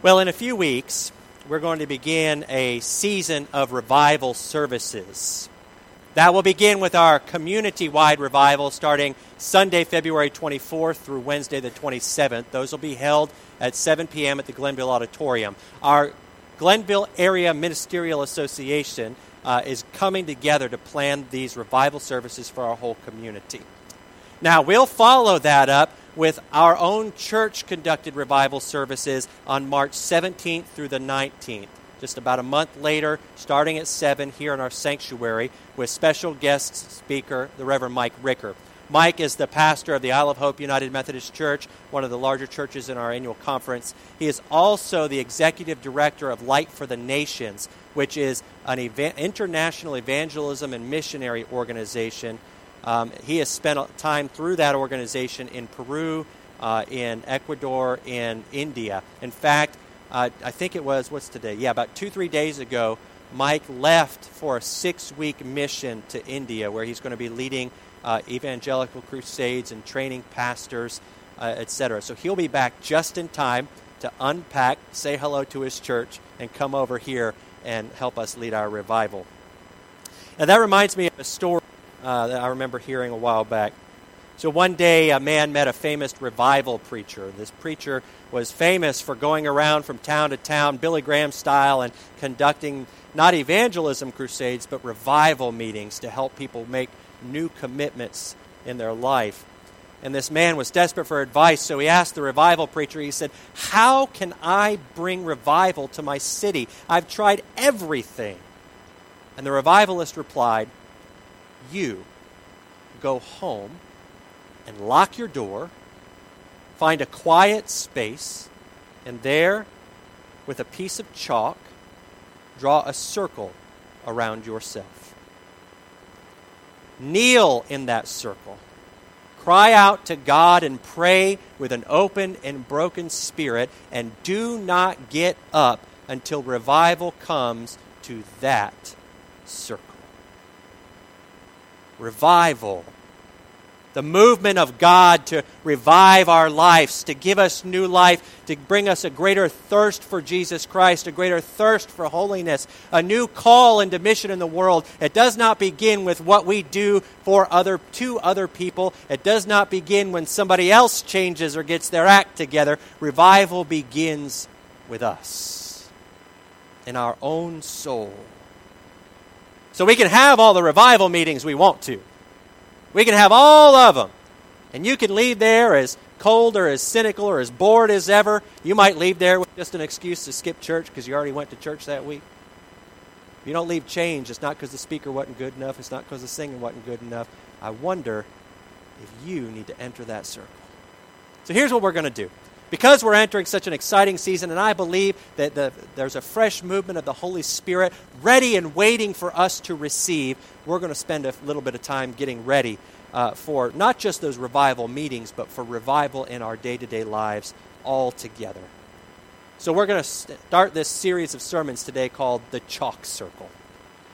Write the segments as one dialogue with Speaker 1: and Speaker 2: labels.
Speaker 1: Well, in a few weeks, we're going to begin a season of revival services. That will begin with our community wide revival starting Sunday, February 24th through Wednesday, the 27th. Those will be held at 7 p.m. at the Glenville Auditorium. Our Glenville Area Ministerial Association uh, is coming together to plan these revival services for our whole community. Now, we'll follow that up with our own church conducted revival services on March 17th through the 19th. Just about a month later, starting at 7 here in our sanctuary, with special guest speaker, the Reverend Mike Ricker. Mike is the pastor of the Isle of Hope United Methodist Church, one of the larger churches in our annual conference. He is also the executive director of Light for the Nations, which is an international evangelism and missionary organization um, he has spent time through that organization in Peru, uh, in Ecuador, in India. In fact, uh, I think it was, what's today? Yeah, about two, three days ago, Mike left for a six week mission to India where he's going to be leading uh, evangelical crusades and training pastors, uh, etc. So he'll be back just in time to unpack, say hello to his church, and come over here and help us lead our revival. Now, that reminds me of a story uh, that I remember hearing a while back. So one day, a man met a famous revival preacher. This preacher was famous for going around from town to town, Billy Graham style, and conducting not evangelism crusades, but revival meetings to help people make new commitments in their life. And this man was desperate for advice, so he asked the revival preacher, he said, How can I bring revival to my city? I've tried everything. And the revivalist replied, you go home and lock your door, find a quiet space, and there, with a piece of chalk, draw a circle around yourself. Kneel in that circle. Cry out to God and pray with an open and broken spirit, and do not get up until revival comes to that circle revival. The movement of God to revive our lives, to give us new life, to bring us a greater thirst for Jesus Christ, a greater thirst for holiness, a new call into mission in the world. It does not begin with what we do for other to other people. It does not begin when somebody else changes or gets their act together. Revival begins with us in our own soul. So we can have all the revival meetings we want to. We can have all of them. And you can leave there as cold or as cynical or as bored as ever. You might leave there with just an excuse to skip church because you already went to church that week. If you don't leave change, it's not because the speaker wasn't good enough, it's not because the singing wasn't good enough. I wonder if you need to enter that circle. So here's what we're going to do because we're entering such an exciting season, and I believe that the, there's a fresh movement of the Holy Spirit ready and waiting for us to receive, we're going to spend a little bit of time getting ready uh, for not just those revival meetings, but for revival in our day to day lives all together. So, we're going to start this series of sermons today called The Chalk Circle.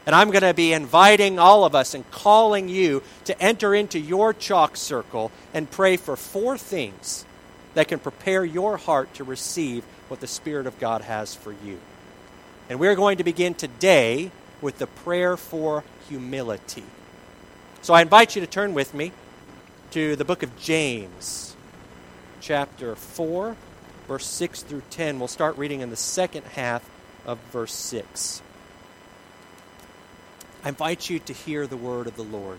Speaker 1: And I'm going to be inviting all of us and calling you to enter into your chalk circle and pray for four things that can prepare your heart to receive what the Spirit of God has for you. And we're going to begin today with the prayer for humility. So I invite you to turn with me to the book of James, chapter 4, verse 6 through 10. We'll start reading in the second half of verse 6. I invite you to hear the word of the Lord.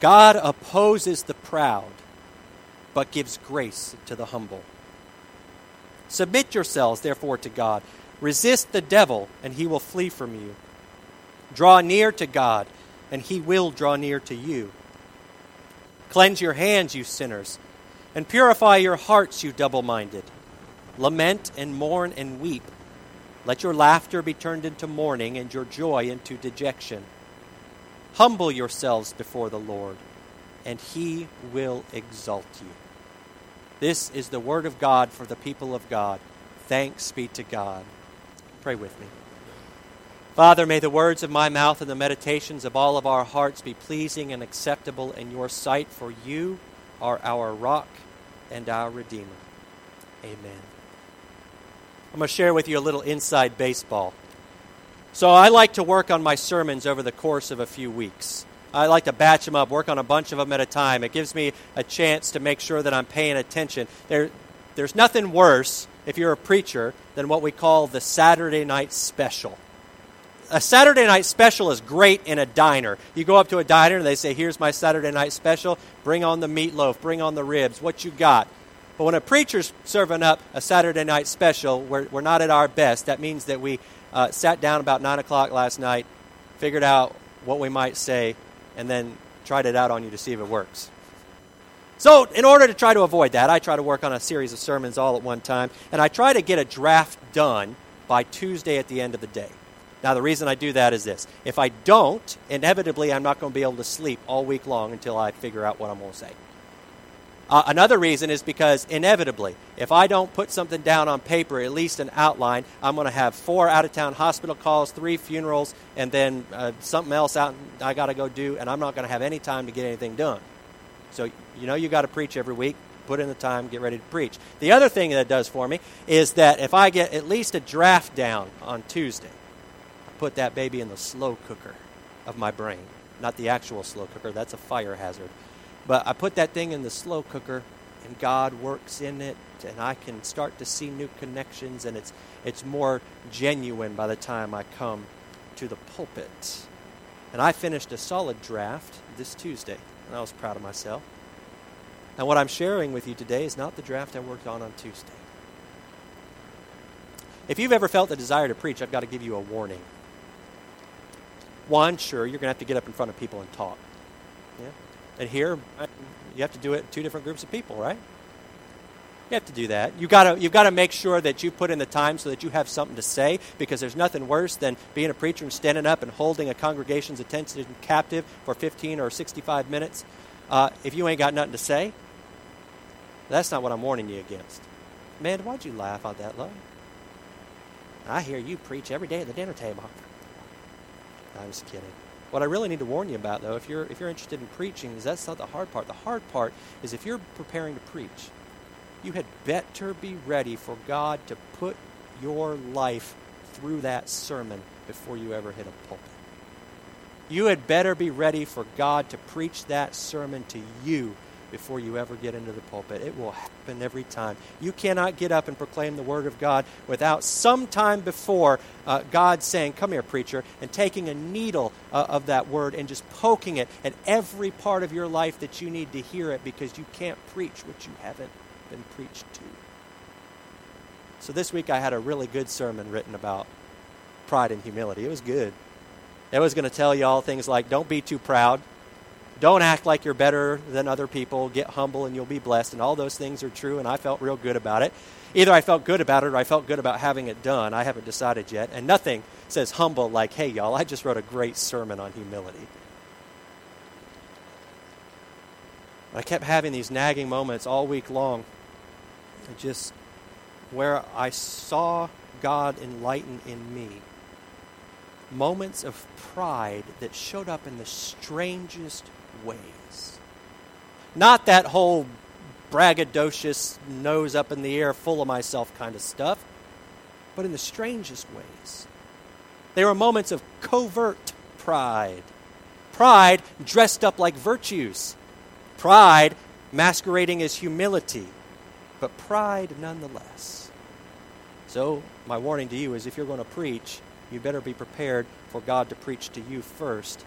Speaker 1: God opposes the proud, but gives grace to the humble. Submit yourselves, therefore, to God. Resist the devil, and he will flee from you. Draw near to God, and he will draw near to you. Cleanse your hands, you sinners, and purify your hearts, you double minded. Lament and mourn and weep. Let your laughter be turned into mourning, and your joy into dejection. Humble yourselves before the Lord, and he will exalt you. This is the word of God for the people of God. Thanks be to God. Pray with me. Father, may the words of my mouth and the meditations of all of our hearts be pleasing and acceptable in your sight, for you are our rock and our Redeemer. Amen. I'm going to share with you a little inside baseball. So, I like to work on my sermons over the course of a few weeks. I like to batch them up, work on a bunch of them at a time. It gives me a chance to make sure that I'm paying attention. There, there's nothing worse, if you're a preacher, than what we call the Saturday night special. A Saturday night special is great in a diner. You go up to a diner and they say, Here's my Saturday night special. Bring on the meatloaf, bring on the ribs. What you got? But when a preacher's serving up a Saturday night special, we're, we're not at our best. That means that we uh, sat down about 9 o'clock last night, figured out what we might say, and then tried it out on you to see if it works. So, in order to try to avoid that, I try to work on a series of sermons all at one time, and I try to get a draft done by Tuesday at the end of the day. Now, the reason I do that is this if I don't, inevitably I'm not going to be able to sleep all week long until I figure out what I'm going to say. Uh, another reason is because inevitably, if I don't put something down on paper, at least an outline, I'm going to have four out of town hospital calls, three funerals, and then uh, something else out I got to go do, and I'm not going to have any time to get anything done. So, you know, you got to preach every week. Put in the time, get ready to preach. The other thing that it does for me is that if I get at least a draft down on Tuesday, I put that baby in the slow cooker of my brain. Not the actual slow cooker, that's a fire hazard. But I put that thing in the slow cooker, and God works in it, and I can start to see new connections, and it's, it's more genuine by the time I come to the pulpit. And I finished a solid draft this Tuesday, and I was proud of myself. And what I'm sharing with you today is not the draft I worked on on Tuesday. If you've ever felt the desire to preach, I've got to give you a warning. One, sure, you're going to have to get up in front of people and talk. Yeah? And here, you have to do it two different groups of people, right? You have to do that. You gotta, you've got to make sure that you put in the time so that you have something to say because there's nothing worse than being a preacher and standing up and holding a congregation's attention captive for 15 or 65 minutes. Uh, if you ain't got nothing to say, that's not what I'm warning you against. Man, why'd you laugh out that, love? I hear you preach every day at the dinner table. I'm just kidding. What I really need to warn you about, though, if you're if you're interested in preaching, is that's not the hard part. The hard part is if you're preparing to preach, you had better be ready for God to put your life through that sermon before you ever hit a pulpit. You had better be ready for God to preach that sermon to you before you ever get into the pulpit. It will happen every time. You cannot get up and proclaim the Word of God without some time before uh, God saying, Come here, preacher, and taking a needle uh, of that Word and just poking it at every part of your life that you need to hear it because you can't preach what you haven't been preached to. So this week I had a really good sermon written about pride and humility. It was good. It was going to tell you all things like don't be too proud. Don't act like you're better than other people. Get humble and you'll be blessed. And all those things are true, and I felt real good about it. Either I felt good about it or I felt good about having it done. I haven't decided yet. And nothing says humble like, hey, y'all, I just wrote a great sermon on humility. I kept having these nagging moments all week long, just where I saw God enlighten in me moments of pride that showed up in the strangest ways. Not that whole braggadocious, nose up in the air, full of myself kind of stuff, but in the strangest ways. They were moments of covert pride. Pride dressed up like virtues. Pride masquerading as humility, but pride nonetheless. So, my warning to you is if you're going to preach, you better be prepared for God to preach to you first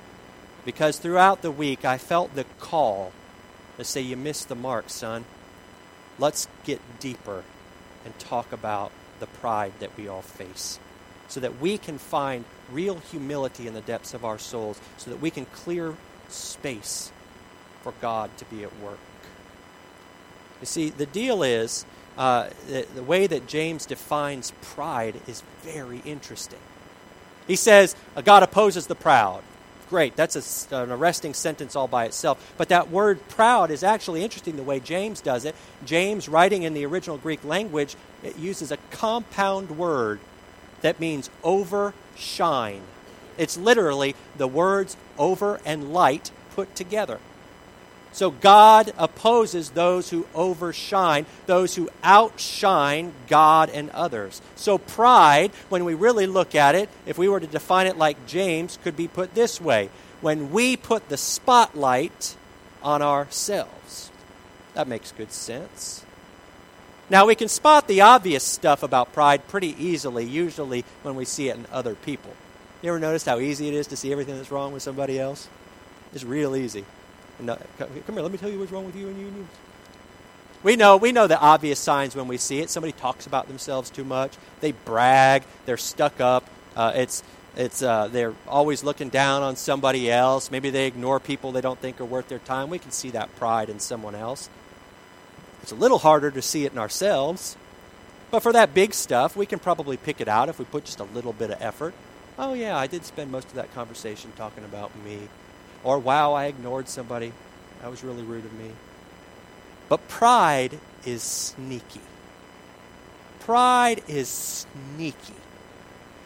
Speaker 1: because throughout the week I felt the call to say, You missed the mark, son. Let's get deeper and talk about the pride that we all face so that we can find real humility in the depths of our souls, so that we can clear space for God to be at work. You see, the deal is uh, the, the way that James defines pride is very interesting. He says, God opposes the proud. Great, that's a, an arresting sentence all by itself. But that word proud is actually interesting the way James does it. James, writing in the original Greek language, it uses a compound word that means overshine. It's literally the words over and light put together. So God opposes those who overshine, those who outshine God and others. So pride, when we really look at it, if we were to define it like James, could be put this way when we put the spotlight on ourselves. That makes good sense. Now, we can spot the obvious stuff about pride pretty easily, usually when we see it in other people. You ever notice how easy it is to see everything that's wrong with somebody else? It's real easy. Come here, let me tell you what's wrong with you and you and you. We know, we know the obvious signs when we see it. Somebody talks about themselves too much. They brag. They're stuck up. Uh, it's, it's, uh, they're always looking down on somebody else. Maybe they ignore people they don't think are worth their time. We can see that pride in someone else. It's a little harder to see it in ourselves. But for that big stuff, we can probably pick it out if we put just a little bit of effort. Oh, yeah, I did spend most of that conversation talking about me. Or, wow, I ignored somebody. That was really rude of me. But pride is sneaky. Pride is sneaky.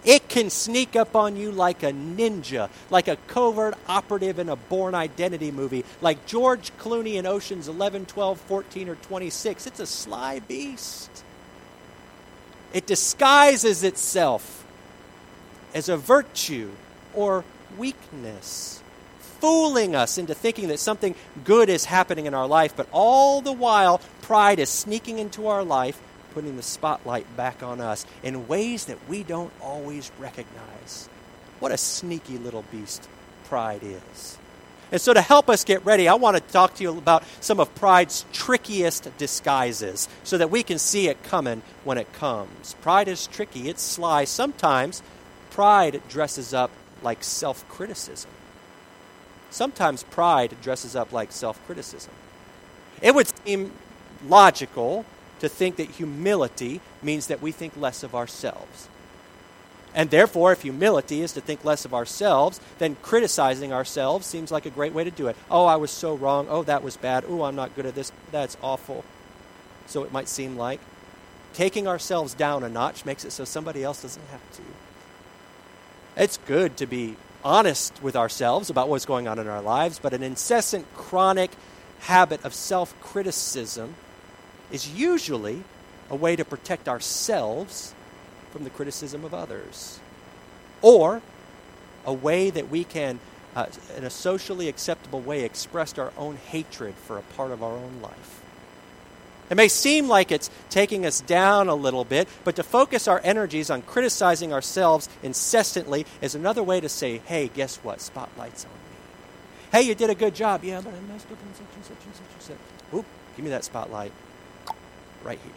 Speaker 1: It can sneak up on you like a ninja, like a covert operative in a Bourne Identity movie, like George Clooney in Oceans 11, 12, 14, or 26. It's a sly beast. It disguises itself as a virtue or weakness fooling us into thinking that something good is happening in our life, but all the while, pride is sneaking into our life, putting the spotlight back on us in ways that we don't always recognize. What a sneaky little beast pride is. And so, to help us get ready, I want to talk to you about some of pride's trickiest disguises so that we can see it coming when it comes. Pride is tricky, it's sly. Sometimes pride dresses up like self criticism. Sometimes pride dresses up like self criticism. It would seem logical to think that humility means that we think less of ourselves. And therefore, if humility is to think less of ourselves, then criticizing ourselves seems like a great way to do it. Oh, I was so wrong. Oh, that was bad. Oh, I'm not good at this. That's awful. So it might seem like taking ourselves down a notch makes it so somebody else doesn't have to. It's good to be honest with ourselves about what's going on in our lives, but an incessant, chronic habit of self criticism is usually a way to protect ourselves from the criticism of others. Or a way that we can, uh, in a socially acceptable way, express our own hatred for a part of our own life. It may seem like it's taking us down a little bit, but to focus our energies on criticizing ourselves incessantly is another way to say, hey, guess what? Spotlight's on me. Hey, you did a good job. Yeah, but I messed up in such and such and such and such. Oop, give me that spotlight. Right here.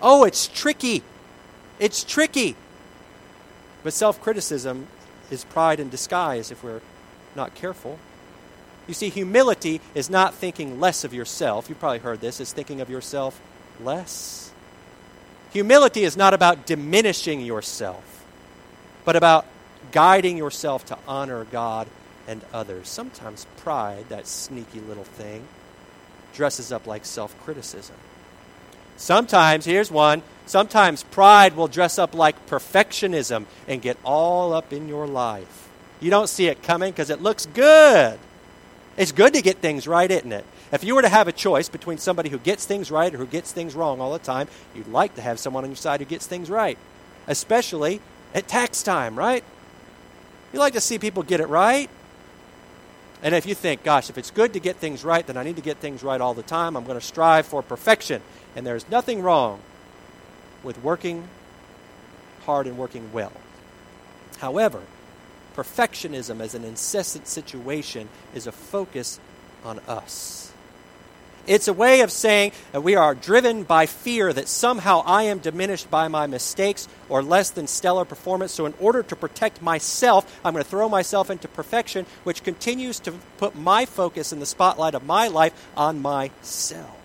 Speaker 1: Oh, it's tricky. It's tricky. But self criticism is pride in disguise if we're not careful. You see, humility is not thinking less of yourself. You've probably heard this, it's thinking of yourself less. Humility is not about diminishing yourself, but about guiding yourself to honor God and others. Sometimes pride, that sneaky little thing, dresses up like self criticism. Sometimes, here's one, sometimes pride will dress up like perfectionism and get all up in your life. You don't see it coming because it looks good. It's good to get things right, isn't it? If you were to have a choice between somebody who gets things right or who gets things wrong all the time, you'd like to have someone on your side who gets things right, especially at tax time, right? You like to see people get it right. And if you think, gosh, if it's good to get things right, then I need to get things right all the time. I'm going to strive for perfection. And there's nothing wrong with working hard and working well. However, perfectionism as an incessant situation is a focus on us. It's a way of saying that we are driven by fear that somehow I am diminished by my mistakes or less than stellar performance. So, in order to protect myself, I'm going to throw myself into perfection, which continues to put my focus in the spotlight of my life on myself.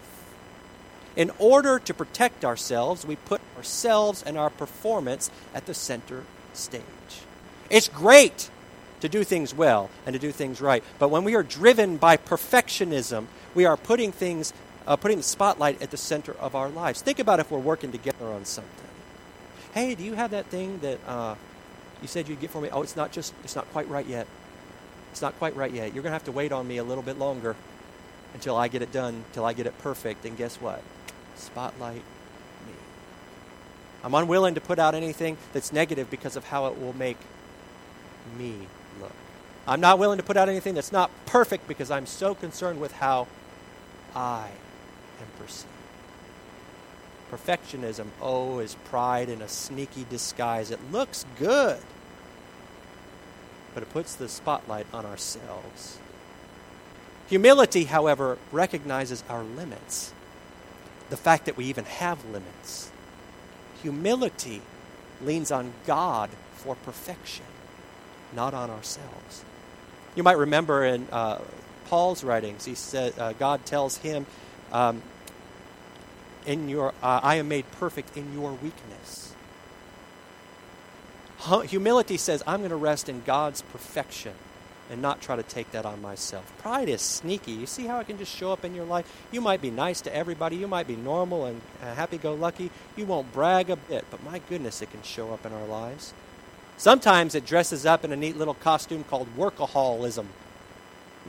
Speaker 1: In order to protect ourselves, we put ourselves and our performance at the center stage. It's great to do things well and to do things right. But when we are driven by perfectionism, we are putting things, uh, putting the spotlight at the center of our lives. Think about if we're working together on something. Hey, do you have that thing that uh, you said you'd get for me? Oh, it's not just, it's not quite right yet. It's not quite right yet. You're going to have to wait on me a little bit longer. until I get it done, until I get it perfect. And guess what? Spotlight me. I'm unwilling to put out anything that's negative because of how it will make me look. I'm not willing to put out anything that's not perfect because I'm so concerned with how I am perceived. Perfectionism, oh, is pride in a sneaky disguise. It looks good, but it puts the spotlight on ourselves. Humility, however, recognizes our limits, the fact that we even have limits. Humility leans on God for perfection, not on ourselves. You might remember in uh, Paul's writings, he said, uh, God tells him, um, in your, uh, I am made perfect in your weakness. Humility says, I'm going to rest in God's perfection and not try to take that on myself. Pride is sneaky. You see how it can just show up in your life? You might be nice to everybody, you might be normal and uh, happy go lucky. You won't brag a bit, but my goodness, it can show up in our lives. Sometimes it dresses up in a neat little costume called workaholism.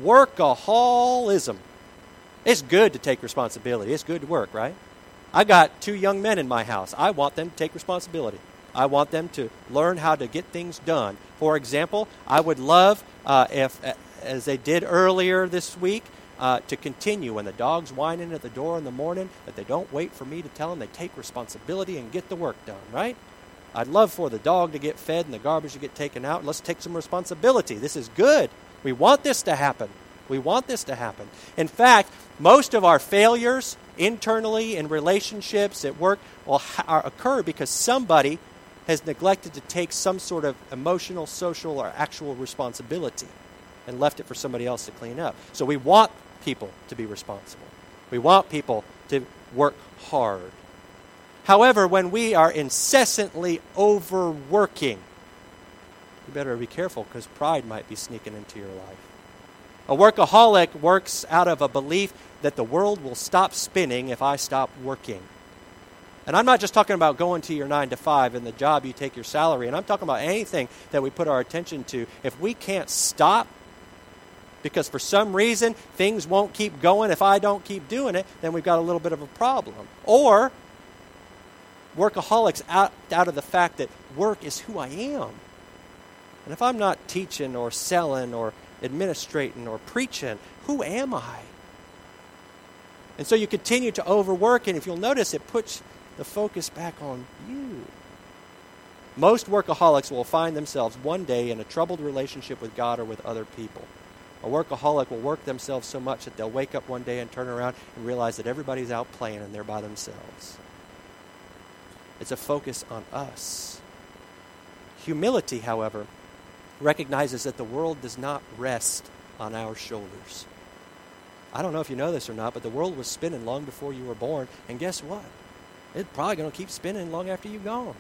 Speaker 1: Workaholism. It's good to take responsibility. It's good to work, right? I got two young men in my house. I want them to take responsibility. I want them to learn how to get things done. For example, I would love uh, if, as they did earlier this week, uh, to continue when the dog's whining at the door in the morning, that they don't wait for me to tell them. They take responsibility and get the work done, right? I'd love for the dog to get fed and the garbage to get taken out. Let's take some responsibility. This is good. We want this to happen. We want this to happen. In fact, most of our failures internally in relationships at work will ha- occur because somebody has neglected to take some sort of emotional, social, or actual responsibility and left it for somebody else to clean up. So we want people to be responsible. We want people to work hard. However, when we are incessantly overworking, you better be careful because pride might be sneaking into your life. A workaholic works out of a belief that the world will stop spinning if I stop working. And I'm not just talking about going to your nine to five and the job you take your salary, and I'm talking about anything that we put our attention to. If we can't stop because for some reason things won't keep going if I don't keep doing it, then we've got a little bit of a problem. Or workaholics out, out of the fact that work is who I am. And if I'm not teaching or selling or administrating or preaching, who am I? And so you continue to overwork, and if you'll notice, it puts the focus back on you. Most workaholics will find themselves one day in a troubled relationship with God or with other people. A workaholic will work themselves so much that they'll wake up one day and turn around and realize that everybody's out playing and they're by themselves. It's a focus on us. Humility, however, recognizes that the world does not rest on our shoulders. I don't know if you know this or not, but the world was spinning long before you were born, and guess what? it's probably going to keep spinning long after you've gone.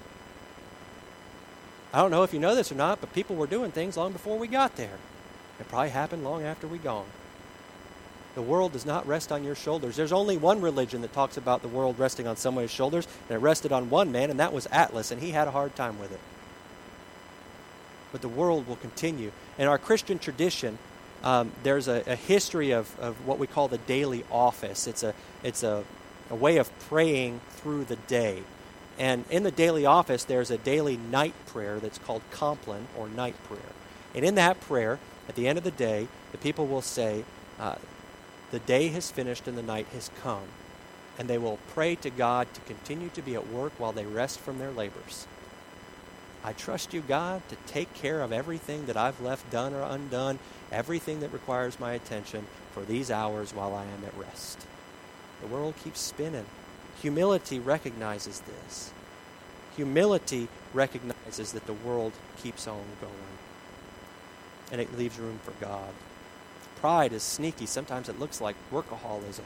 Speaker 1: I don't know if you know this or not, but people were doing things long before we got there. It probably happened long after we gone. The world does not rest on your shoulders. There's only one religion that talks about the world resting on somebody's shoulders, and it rested on one man, and that was Atlas, and he had a hard time with it. But the world will continue. In our Christian tradition, um, there's a, a history of, of what we call the daily office. It's a, it's a a way of praying through the day. And in the daily office, there's a daily night prayer that's called Compline or night prayer. And in that prayer, at the end of the day, the people will say, uh, The day has finished and the night has come. And they will pray to God to continue to be at work while they rest from their labors. I trust you, God, to take care of everything that I've left done or undone, everything that requires my attention for these hours while I am at rest. The world keeps spinning. Humility recognizes this. Humility recognizes that the world keeps on going. And it leaves room for God. Pride is sneaky. Sometimes it looks like workaholism.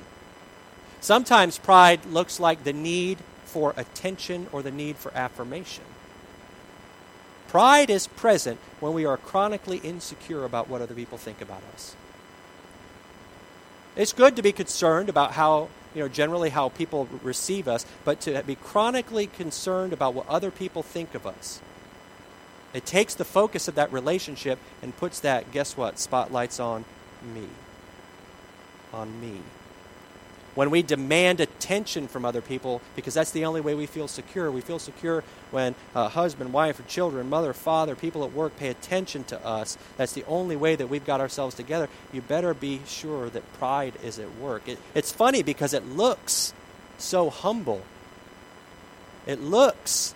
Speaker 1: Sometimes pride looks like the need for attention or the need for affirmation. Pride is present when we are chronically insecure about what other people think about us. It's good to be concerned about how you know, generally how people receive us, but to be chronically concerned about what other people think of us. It takes the focus of that relationship and puts that, guess what, spotlights on me. on me. When we demand attention from other people, because that's the only way we feel secure. We feel secure when a husband, wife, or children, mother, father, people at work pay attention to us. That's the only way that we've got ourselves together. You better be sure that pride is at work. It, it's funny because it looks so humble. It looks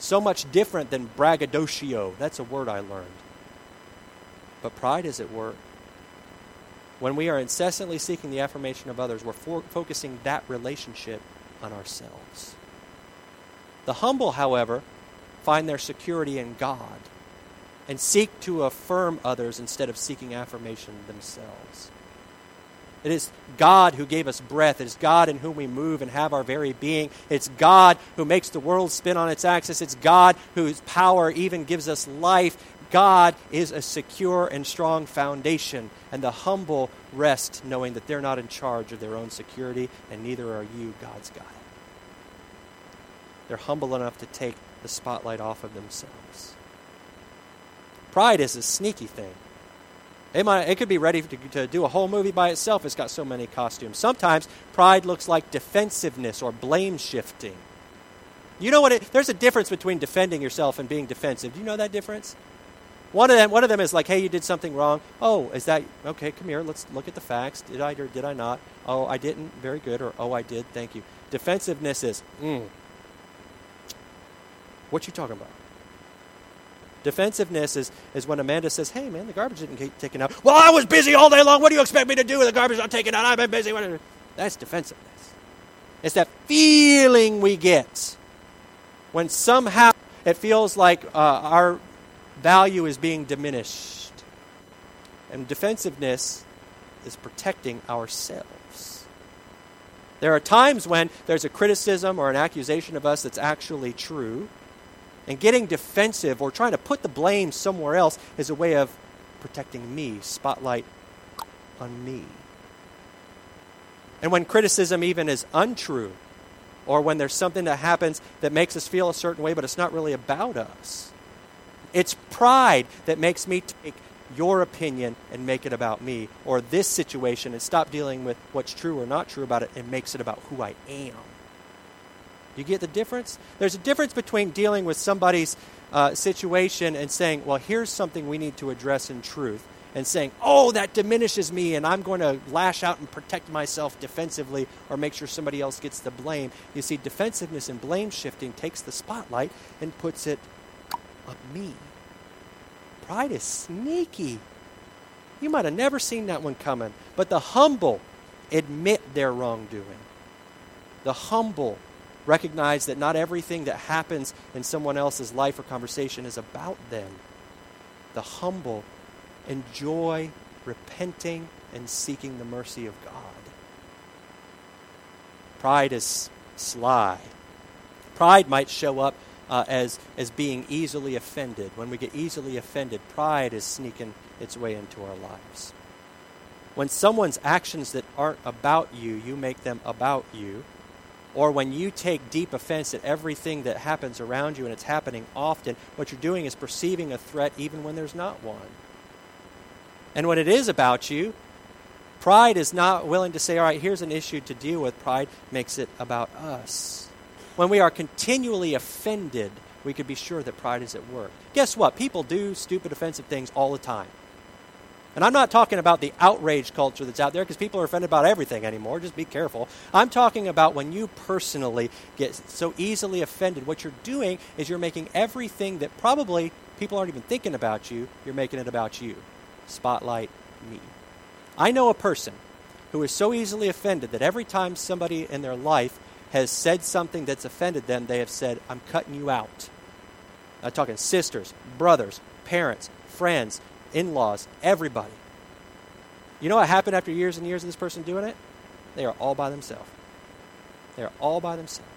Speaker 1: so much different than braggadocio. That's a word I learned. But pride is at work. When we are incessantly seeking the affirmation of others, we're for- focusing that relationship on ourselves. The humble, however, find their security in God and seek to affirm others instead of seeking affirmation themselves. It is God who gave us breath. It is God in whom we move and have our very being. It's God who makes the world spin on its axis. It's God whose power even gives us life. God is a secure and strong foundation, and the humble rest knowing that they're not in charge of their own security, and neither are you. It. They're humble enough to take the spotlight off of themselves. Pride is a sneaky thing. It, might, it could be ready to, to do a whole movie by itself. It's got so many costumes. Sometimes pride looks like defensiveness or blame shifting. You know what? It, there's a difference between defending yourself and being defensive. Do you know that difference? One of them, one of them is like, "Hey, you did something wrong." Oh, is that okay? Come here. Let's look at the facts. Did I or did I not? Oh, I didn't. Very good. Or oh, I did. Thank you. Defensiveness is, mm. What you talking about? Defensiveness is, is when Amanda says, Hey, man, the garbage didn't get taken out. Well, I was busy all day long. What do you expect me to do with the garbage not taken out? I've been busy. That's defensiveness. It's that feeling we get when somehow it feels like uh, our value is being diminished. And defensiveness is protecting ourselves. There are times when there's a criticism or an accusation of us that's actually true. And getting defensive or trying to put the blame somewhere else is a way of protecting me, spotlight on me. And when criticism even is untrue, or when there's something that happens that makes us feel a certain way, but it's not really about us, it's pride that makes me take your opinion and make it about me, or this situation and stop dealing with what's true or not true about it and makes it about who I am. You get the difference? There's a difference between dealing with somebody's uh, situation and saying, well, here's something we need to address in truth, and saying, oh, that diminishes me, and I'm going to lash out and protect myself defensively or make sure somebody else gets the blame. You see, defensiveness and blame shifting takes the spotlight and puts it on me. Pride is sneaky. You might have never seen that one coming, but the humble admit their wrongdoing. The humble recognize that not everything that happens in someone else's life or conversation is about them. The humble enjoy repenting and seeking the mercy of God. Pride is sly. Pride might show up uh, as, as being easily offended. When we get easily offended, pride is sneaking its way into our lives. When someone's actions that aren't about you, you make them about you, or when you take deep offense at everything that happens around you and it's happening often, what you're doing is perceiving a threat even when there's not one. And when it is about you, pride is not willing to say, all right, here's an issue to deal with. Pride makes it about us. When we are continually offended, we could be sure that pride is at work. Guess what? People do stupid, offensive things all the time. And I'm not talking about the outrage culture that's out there because people are offended about everything anymore. Just be careful. I'm talking about when you personally get so easily offended. What you're doing is you're making everything that probably people aren't even thinking about you, you're making it about you. Spotlight me. I know a person who is so easily offended that every time somebody in their life has said something that's offended them, they have said, I'm cutting you out. I'm talking sisters, brothers, parents, friends, in laws, everybody. You know what happened after years and years of this person doing it? They are all by themselves. They are all by themselves.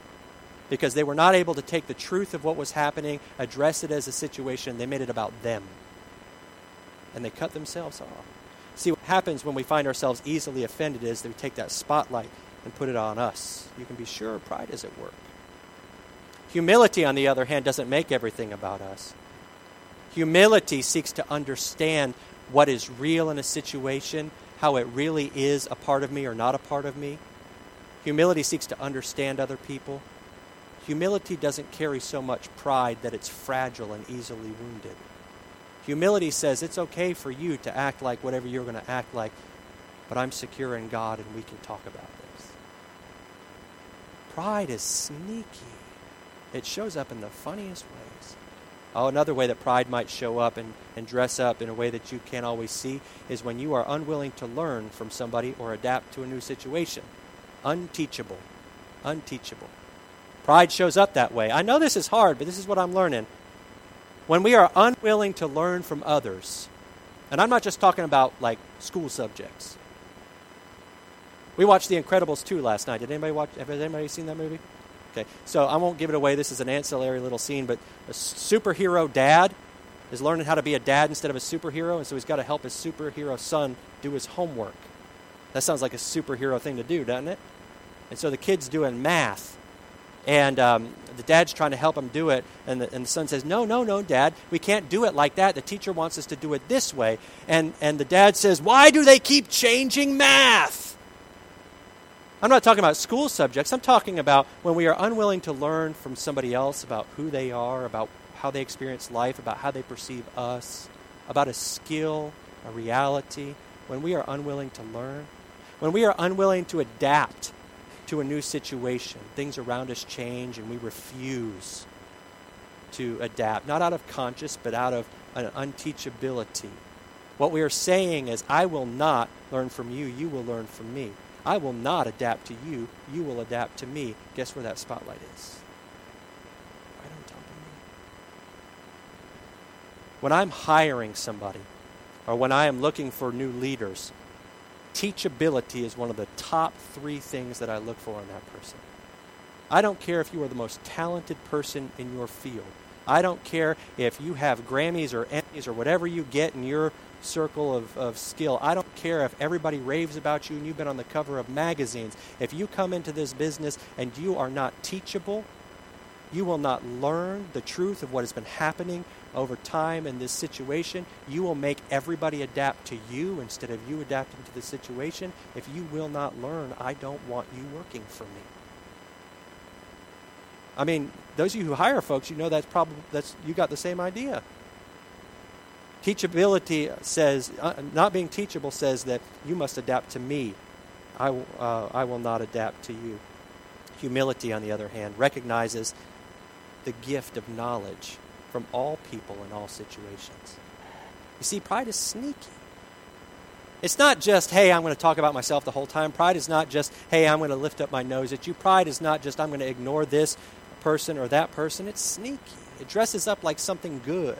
Speaker 1: Because they were not able to take the truth of what was happening, address it as a situation, they made it about them. And they cut themselves off. See, what happens when we find ourselves easily offended is that we take that spotlight and put it on us. You can be sure pride is at work. Humility, on the other hand, doesn't make everything about us. Humility seeks to understand what is real in a situation how it really is a part of me or not a part of me. Humility seeks to understand other people. Humility doesn't carry so much pride that it's fragile and easily wounded. Humility says it's okay for you to act like whatever you're going to act like, but I'm secure in God and we can talk about this. Pride is sneaky, it shows up in the funniest ways. Oh, another way that pride might show up and, and dress up in a way that you can't always see is when you are unwilling to learn from somebody or adapt to a new situation. Unteachable. Unteachable. Pride shows up that way. I know this is hard, but this is what I'm learning. When we are unwilling to learn from others, and I'm not just talking about like school subjects. We watched The Incredibles 2 last night. Did anybody watch? Have anybody seen that movie? Okay, so I won't give it away. This is an ancillary little scene, but a superhero dad is learning how to be a dad instead of a superhero, and so he's got to help his superhero son do his homework. That sounds like a superhero thing to do, doesn't it? And so the kid's doing math, and um, the dad's trying to help him do it, and the, and the son says, "No, no, no, Dad, we can't do it like that. The teacher wants us to do it this way." And and the dad says, "Why do they keep changing math?" I'm not talking about school subjects. I'm talking about when we are unwilling to learn from somebody else about who they are, about how they experience life, about how they perceive us, about a skill, a reality. When we are unwilling to learn, when we are unwilling to adapt to a new situation, things around us change and we refuse to adapt, not out of conscious, but out of an unteachability. What we are saying is, I will not learn from you, you will learn from me. I will not adapt to you. You will adapt to me. Guess where that spotlight is? Right on top of me. When I'm hiring somebody, or when I am looking for new leaders, teachability is one of the top three things that I look for in that person. I don't care if you are the most talented person in your field. I don't care if you have Grammys or Emmys or whatever you get in your circle of, of skill. I don't care if everybody raves about you and you've been on the cover of magazines. If you come into this business and you are not teachable, you will not learn the truth of what has been happening over time in this situation. You will make everybody adapt to you instead of you adapting to the situation. If you will not learn, I don't want you working for me. I mean, those of you who hire folks, you know that's probably that's you got the same idea. Teachability says, uh, not being teachable says that you must adapt to me. I, uh, I will not adapt to you. Humility, on the other hand, recognizes the gift of knowledge from all people in all situations. You see, pride is sneaky. It's not just, hey, I'm going to talk about myself the whole time. Pride is not just, hey, I'm going to lift up my nose at you. Pride is not just, I'm going to ignore this person or that person. It's sneaky. It dresses up like something good.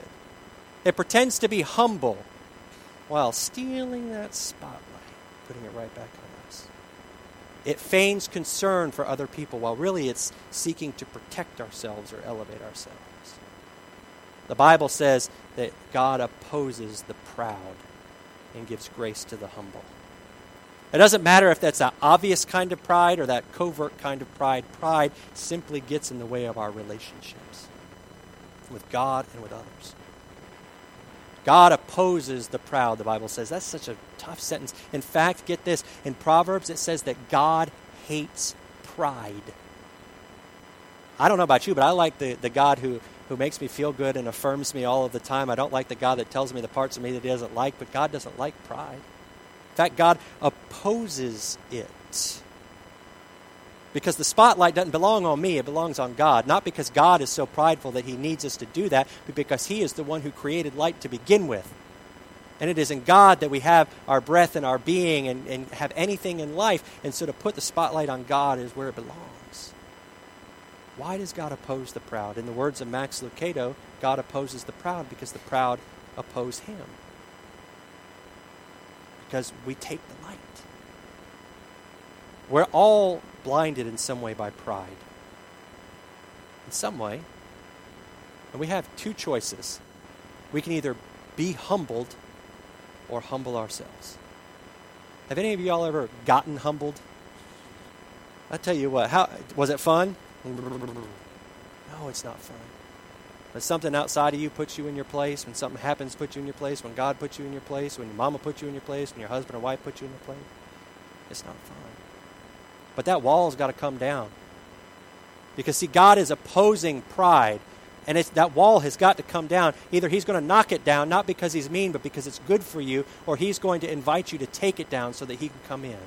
Speaker 1: It pretends to be humble while stealing that spotlight, putting it right back on us. It feigns concern for other people while really it's seeking to protect ourselves or elevate ourselves. The Bible says that God opposes the proud and gives grace to the humble. It doesn't matter if that's an obvious kind of pride or that covert kind of pride. Pride simply gets in the way of our relationships with God and with others. God opposes the proud, the Bible says. That's such a tough sentence. In fact, get this in Proverbs, it says that God hates pride. I don't know about you, but I like the, the God who, who makes me feel good and affirms me all of the time. I don't like the God that tells me the parts of me that he doesn't like, but God doesn't like pride. In fact, God opposes it because the spotlight doesn't belong on me, it belongs on God. Not because God is so prideful that he needs us to do that, but because he is the one who created light to begin with. And it is in God that we have our breath and our being and, and have anything in life. And so to put the spotlight on God is where it belongs. Why does God oppose the proud? In the words of Max Lucado, God opposes the proud because the proud oppose him. Because we take the light. We're all blinded in some way by pride. In some way. And we have two choices. We can either be humbled or humble ourselves. Have any of y'all ever gotten humbled? I tell you what, how was it fun? No, it's not fun. When something outside of you puts you in your place, when something happens puts you in your place, when God puts you in your place, when your mama puts you in your place, when your husband or wife puts you in your place, it's not fun. But that wall's got to come down. Because, see, God is opposing pride. And that wall has got to come down. Either He's going to knock it down, not because He's mean, but because it's good for you, or He's going to invite you to take it down so that He can come in.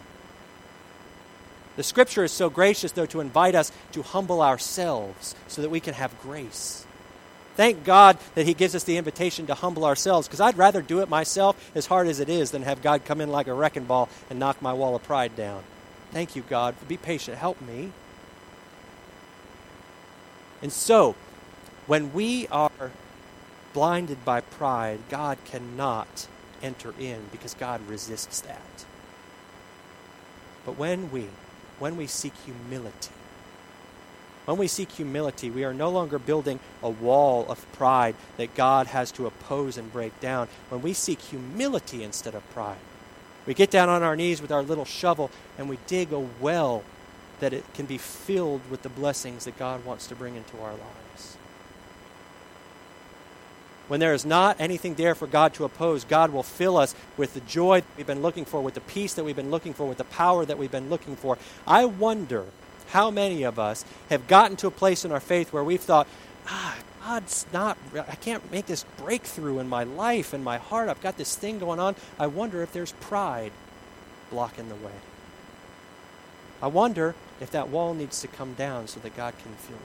Speaker 1: The Scripture is so gracious, though, to invite us to humble ourselves so that we can have grace. Thank God that He gives us the invitation to humble ourselves, because I'd rather do it myself, as hard as it is, than have God come in like a wrecking ball and knock my wall of pride down. Thank you, God. Be patient. Help me. And so, when we are blinded by pride, God cannot enter in because God resists that. But when we when we seek humility, when we seek humility, we are no longer building a wall of pride that God has to oppose and break down. When we seek humility instead of pride, we get down on our knees with our little shovel and we dig a well that it can be filled with the blessings that God wants to bring into our lives. When there is not anything there for God to oppose, God will fill us with the joy that we've been looking for, with the peace that we've been looking for, with the power that we've been looking for. I wonder how many of us have gotten to a place in our faith where we've thought, ah, God's not, I can't make this breakthrough in my life, in my heart. I've got this thing going on. I wonder if there's pride blocking the way. I wonder if that wall needs to come down so that God can fill me.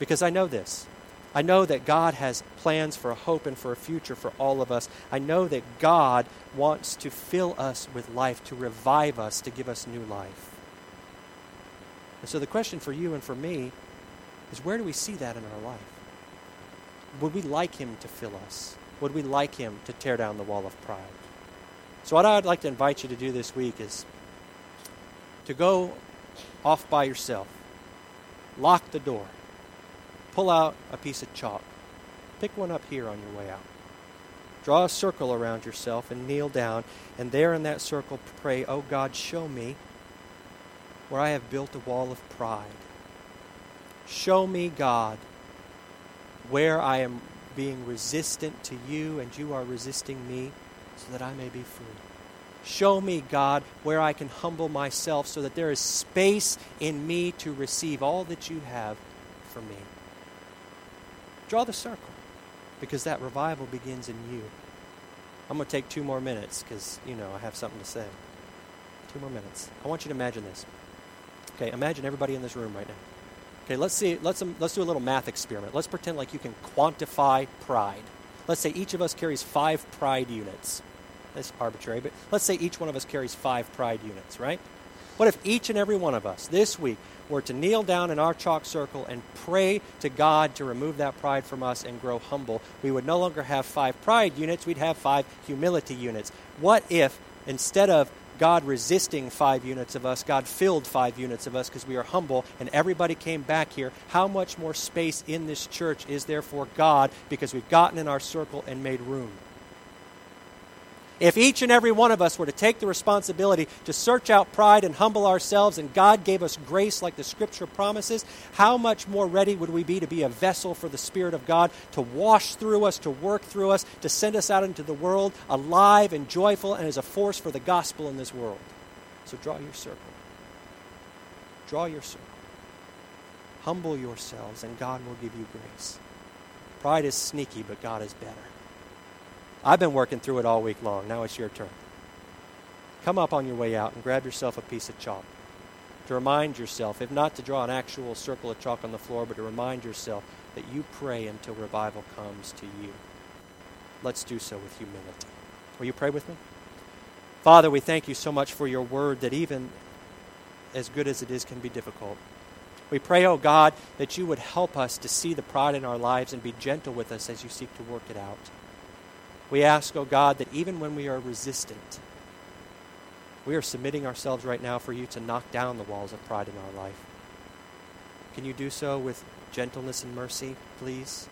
Speaker 1: Because I know this. I know that God has plans for a hope and for a future for all of us. I know that God wants to fill us with life, to revive us, to give us new life. And so the question for you and for me is where do we see that in our life? Would we like Him to fill us? Would we like Him to tear down the wall of pride? So, what I'd like to invite you to do this week is to go off by yourself, lock the door, pull out a piece of chalk, pick one up here on your way out. Draw a circle around yourself and kneel down, and there in that circle pray, Oh God, show me where I have built a wall of pride. Show me, God, where I am being resistant to you and you are resisting me so that I may be free. Show me, God, where I can humble myself so that there is space in me to receive all that you have for me. Draw the circle because that revival begins in you. I'm going to take two more minutes because, you know, I have something to say. Two more minutes. I want you to imagine this. Okay, imagine everybody in this room right now. Okay, let's see. Let's um, let's do a little math experiment. Let's pretend like you can quantify pride. Let's say each of us carries five pride units. That's arbitrary, but let's say each one of us carries five pride units, right? What if each and every one of us this week were to kneel down in our chalk circle and pray to God to remove that pride from us and grow humble? We would no longer have five pride units, we'd have five humility units. What if instead of God resisting five units of us, God filled five units of us because we are humble and everybody came back here. How much more space in this church is there for God because we've gotten in our circle and made room? If each and every one of us were to take the responsibility to search out pride and humble ourselves, and God gave us grace like the Scripture promises, how much more ready would we be to be a vessel for the Spirit of God to wash through us, to work through us, to send us out into the world alive and joyful and as a force for the gospel in this world? So draw your circle. Draw your circle. Humble yourselves, and God will give you grace. Pride is sneaky, but God is better. I've been working through it all week long. Now it's your turn. Come up on your way out and grab yourself a piece of chalk to remind yourself, if not to draw an actual circle of chalk on the floor, but to remind yourself that you pray until revival comes to you. Let's do so with humility. Will you pray with me? Father, we thank you so much for your word that even as good as it is can be difficult. We pray, oh God, that you would help us to see the pride in our lives and be gentle with us as you seek to work it out. We ask, oh God, that even when we are resistant, we are submitting ourselves right now for you to knock down the walls of pride in our life. Can you do so with gentleness and mercy, please?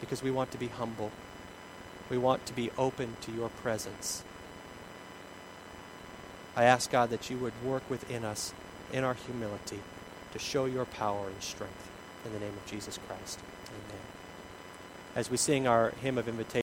Speaker 1: Because we want to be humble. We want to be open to your presence. I ask, God, that you would work within us in our humility to show your power and strength. In the name of Jesus Christ. Amen. As we sing our hymn of invitation,